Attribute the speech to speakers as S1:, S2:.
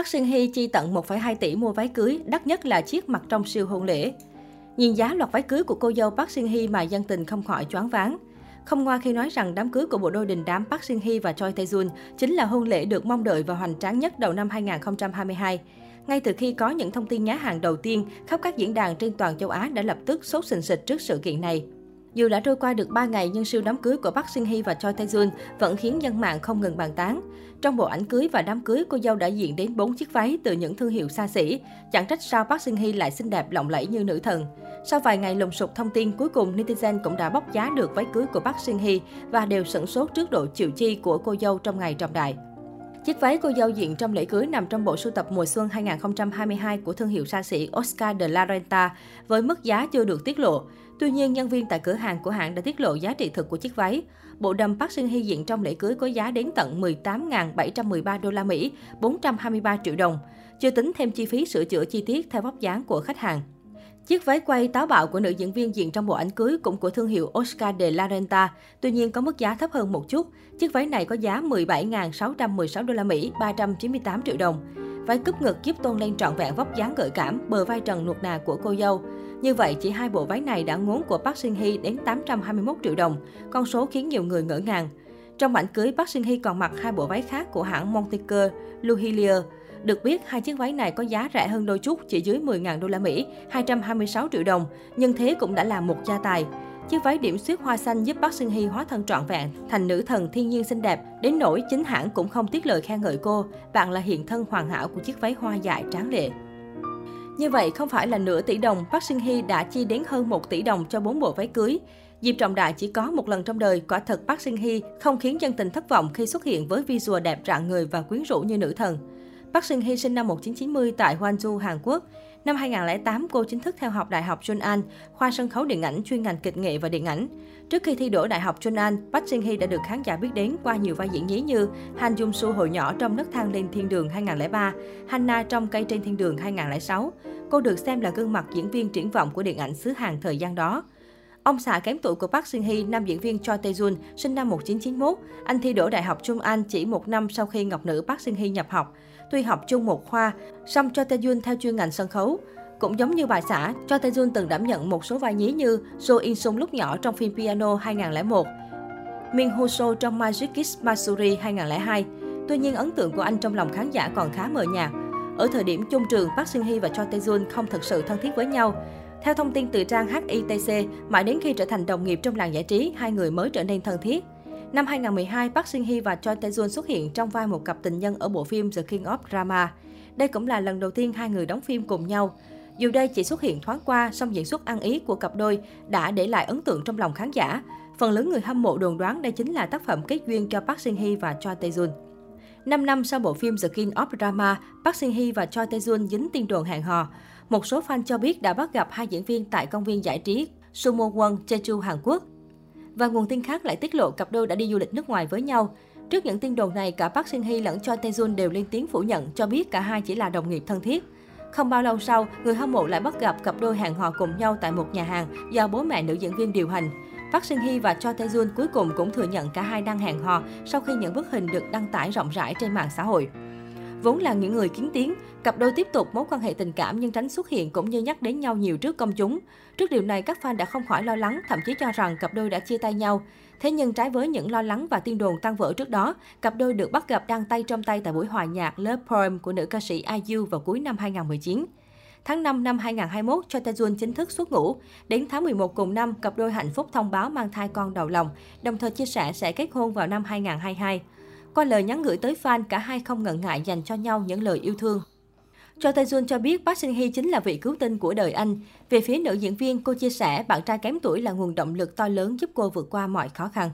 S1: Park Shin Hye chi tận 1,2 tỷ mua váy cưới, đắt nhất là chiếc mặt trong siêu hôn lễ. Nhìn giá loạt váy cưới của cô dâu Park Shin Hye mà dân tình không khỏi choáng váng. Không ngoa khi nói rằng đám cưới của bộ đôi đình đám Park Shin Hye và Choi Tae Jun chính là hôn lễ được mong đợi và hoành tráng nhất đầu năm 2022. Ngay từ khi có những thông tin nhá hàng đầu tiên, khắp các diễn đàn trên toàn châu Á đã lập tức sốt sình sịch trước sự kiện này. Dù đã trôi qua được 3 ngày nhưng siêu đám cưới của Park Shin Hye và Choi Tae Jun vẫn khiến dân mạng không ngừng bàn tán. Trong bộ ảnh cưới và đám cưới, cô dâu đã diện đến 4 chiếc váy từ những thương hiệu xa xỉ. Chẳng trách sao Park Shin Hye lại xinh đẹp lộng lẫy như nữ thần. Sau vài ngày lùng sục thông tin, cuối cùng netizen cũng đã bóc giá được váy cưới của Park Shin Hye và đều sửng sốt trước độ chịu chi của cô dâu trong ngày trọng đại. Chiếc váy cô dâu diện trong lễ cưới nằm trong bộ sưu tập mùa xuân 2022 của thương hiệu xa xỉ Oscar de la Renta với mức giá chưa được tiết lộ. Tuy nhiên, nhân viên tại cửa hàng của hãng đã tiết lộ giá trị thực của chiếc váy. Bộ đầm Park Shin Hye diện trong lễ cưới có giá đến tận 18.713 đô la Mỹ, 423 triệu đồng, chưa tính thêm chi phí sửa chữa chi tiết theo vóc dáng của khách hàng. Chiếc váy quay táo bạo của nữ diễn viên diện trong bộ ảnh cưới cũng của thương hiệu Oscar de la Renta, tuy nhiên có mức giá thấp hơn một chút. Chiếc váy này có giá 17.616 đô la Mỹ, 398 triệu đồng. Váy cúp ngực giúp tôn lên trọn vẹn vóc dáng gợi cảm, bờ vai trần nuột nà của cô dâu. Như vậy, chỉ hai bộ váy này đã ngốn của Park Shin Hye đến 821 triệu đồng, con số khiến nhiều người ngỡ ngàng. Trong ảnh cưới, Park Shin Hye còn mặc hai bộ váy khác của hãng Monteker, Luhilier. Được biết, hai chiếc váy này có giá rẻ hơn đôi chút, chỉ dưới 10.000 đô la Mỹ, 226 triệu đồng, nhưng thế cũng đã là một gia tài. Chiếc váy điểm xuyết hoa xanh giúp Park sinh Hye hóa thân trọn vẹn thành nữ thần thiên nhiên xinh đẹp, đến nỗi chính hãng cũng không tiếc lời khen ngợi cô, bạn là hiện thân hoàn hảo của chiếc váy hoa dài tráng lệ. Như vậy, không phải là nửa tỷ đồng, Park sinh Hye đã chi đến hơn 1 tỷ đồng cho bốn bộ váy cưới. Dịp trọng đại chỉ có một lần trong đời, quả thật Park sinh Hye không khiến dân tình thất vọng khi xuất hiện với visual đẹp rạng người và quyến rũ như nữ thần. Park Shin Hee sinh năm 1990 tại Gwangju, Hàn Quốc. Năm 2008, cô chính thức theo học Đại học An, khoa sân khấu điện ảnh chuyên ngành kịch nghệ và điện ảnh. Trước khi thi đỗ Đại học An, Park Shin Hee đã được khán giả biết đến qua nhiều vai diễn nhí như Han Jung Soo hồi nhỏ trong Nấc thang lên thiên đường 2003, Hanna trong Cây trên thiên đường 2006. Cô được xem là gương mặt diễn viên triển vọng của điện ảnh xứ Hàn thời gian đó. Ông xã kém tuổi của Park Shin Hee, nam diễn viên Choi Tae Jun, sinh năm 1991. Anh thi đỗ Đại học Trung An chỉ một năm sau khi ngọc nữ Park Shin Hee nhập học. Tuy học chung một khoa, song Cho Tae Jun theo chuyên ngành sân khấu. Cũng giống như bà xã, Cho Tae Jun từng đảm nhận một số vai nhí như So In Sung lúc nhỏ trong phim Piano 2001, Min Ho So trong Magic Kiss Masuri 2002. Tuy nhiên, ấn tượng của anh trong lòng khán giả còn khá mờ nhạt. Ở thời điểm chung trường, Park Seung Hye và Cho Tae Jun không thực sự thân thiết với nhau. Theo thông tin từ trang HITC, mãi đến khi trở thành đồng nghiệp trong làng giải trí, hai người mới trở nên thân thiết. Năm 2012, Park Shin Hye và Choi Tae Jun xuất hiện trong vai một cặp tình nhân ở bộ phim The King of Drama. Đây cũng là lần đầu tiên hai người đóng phim cùng nhau. Dù đây chỉ xuất hiện thoáng qua, song diễn xuất ăn ý của cặp đôi đã để lại ấn tượng trong lòng khán giả. Phần lớn người hâm mộ đồn đoán đây chính là tác phẩm kết duyên cho Park Shin Hye và Choi Tae Jun. 5 năm sau bộ phim The King of Drama, Park Shin Hye và Choi Tae Jun dính tin đồn hẹn hò. Một số fan cho biết đã bắt gặp hai diễn viên tại công viên giải trí Sumo Won, Jeju, Hàn Quốc. Và nguồn tin khác lại tiết lộ cặp đôi đã đi du lịch nước ngoài với nhau. Trước những tin đồn này, cả Park Shin Hye lẫn Choi Tae Jun đều lên tiếng phủ nhận, cho biết cả hai chỉ là đồng nghiệp thân thiết. Không bao lâu sau, người hâm mộ lại bắt gặp cặp đôi hẹn hò cùng nhau tại một nhà hàng do bố mẹ nữ diễn viên điều hành. Park Shin Hye và Cho Tae Jun cuối cùng cũng thừa nhận cả hai đang hẹn hò sau khi những bức hình được đăng tải rộng rãi trên mạng xã hội. Vốn là những người kiến tiếng, cặp đôi tiếp tục mối quan hệ tình cảm nhưng tránh xuất hiện cũng như nhắc đến nhau nhiều trước công chúng. Trước điều này, các fan đã không khỏi lo lắng, thậm chí cho rằng cặp đôi đã chia tay nhau. Thế nhưng trái với những lo lắng và tin đồn tan vỡ trước đó, cặp đôi được bắt gặp đang tay trong tay tại buổi hòa nhạc Love Poem của nữ ca sĩ IU vào cuối năm 2019. Tháng 5 năm 2021, Choi Tae Jun chính thức xuất ngũ. Đến tháng 11 cùng năm, cặp đôi hạnh phúc thông báo mang thai con đầu lòng, đồng thời chia sẻ sẽ kết hôn vào năm 2022. Qua lời nhắn gửi tới fan, cả hai không ngần ngại dành cho nhau những lời yêu thương. Cho Tae Jun cho biết Park Shin Hye chính là vị cứu tinh của đời anh. Về phía nữ diễn viên, cô chia sẻ bạn trai kém tuổi là nguồn động lực to lớn giúp cô vượt qua mọi khó khăn.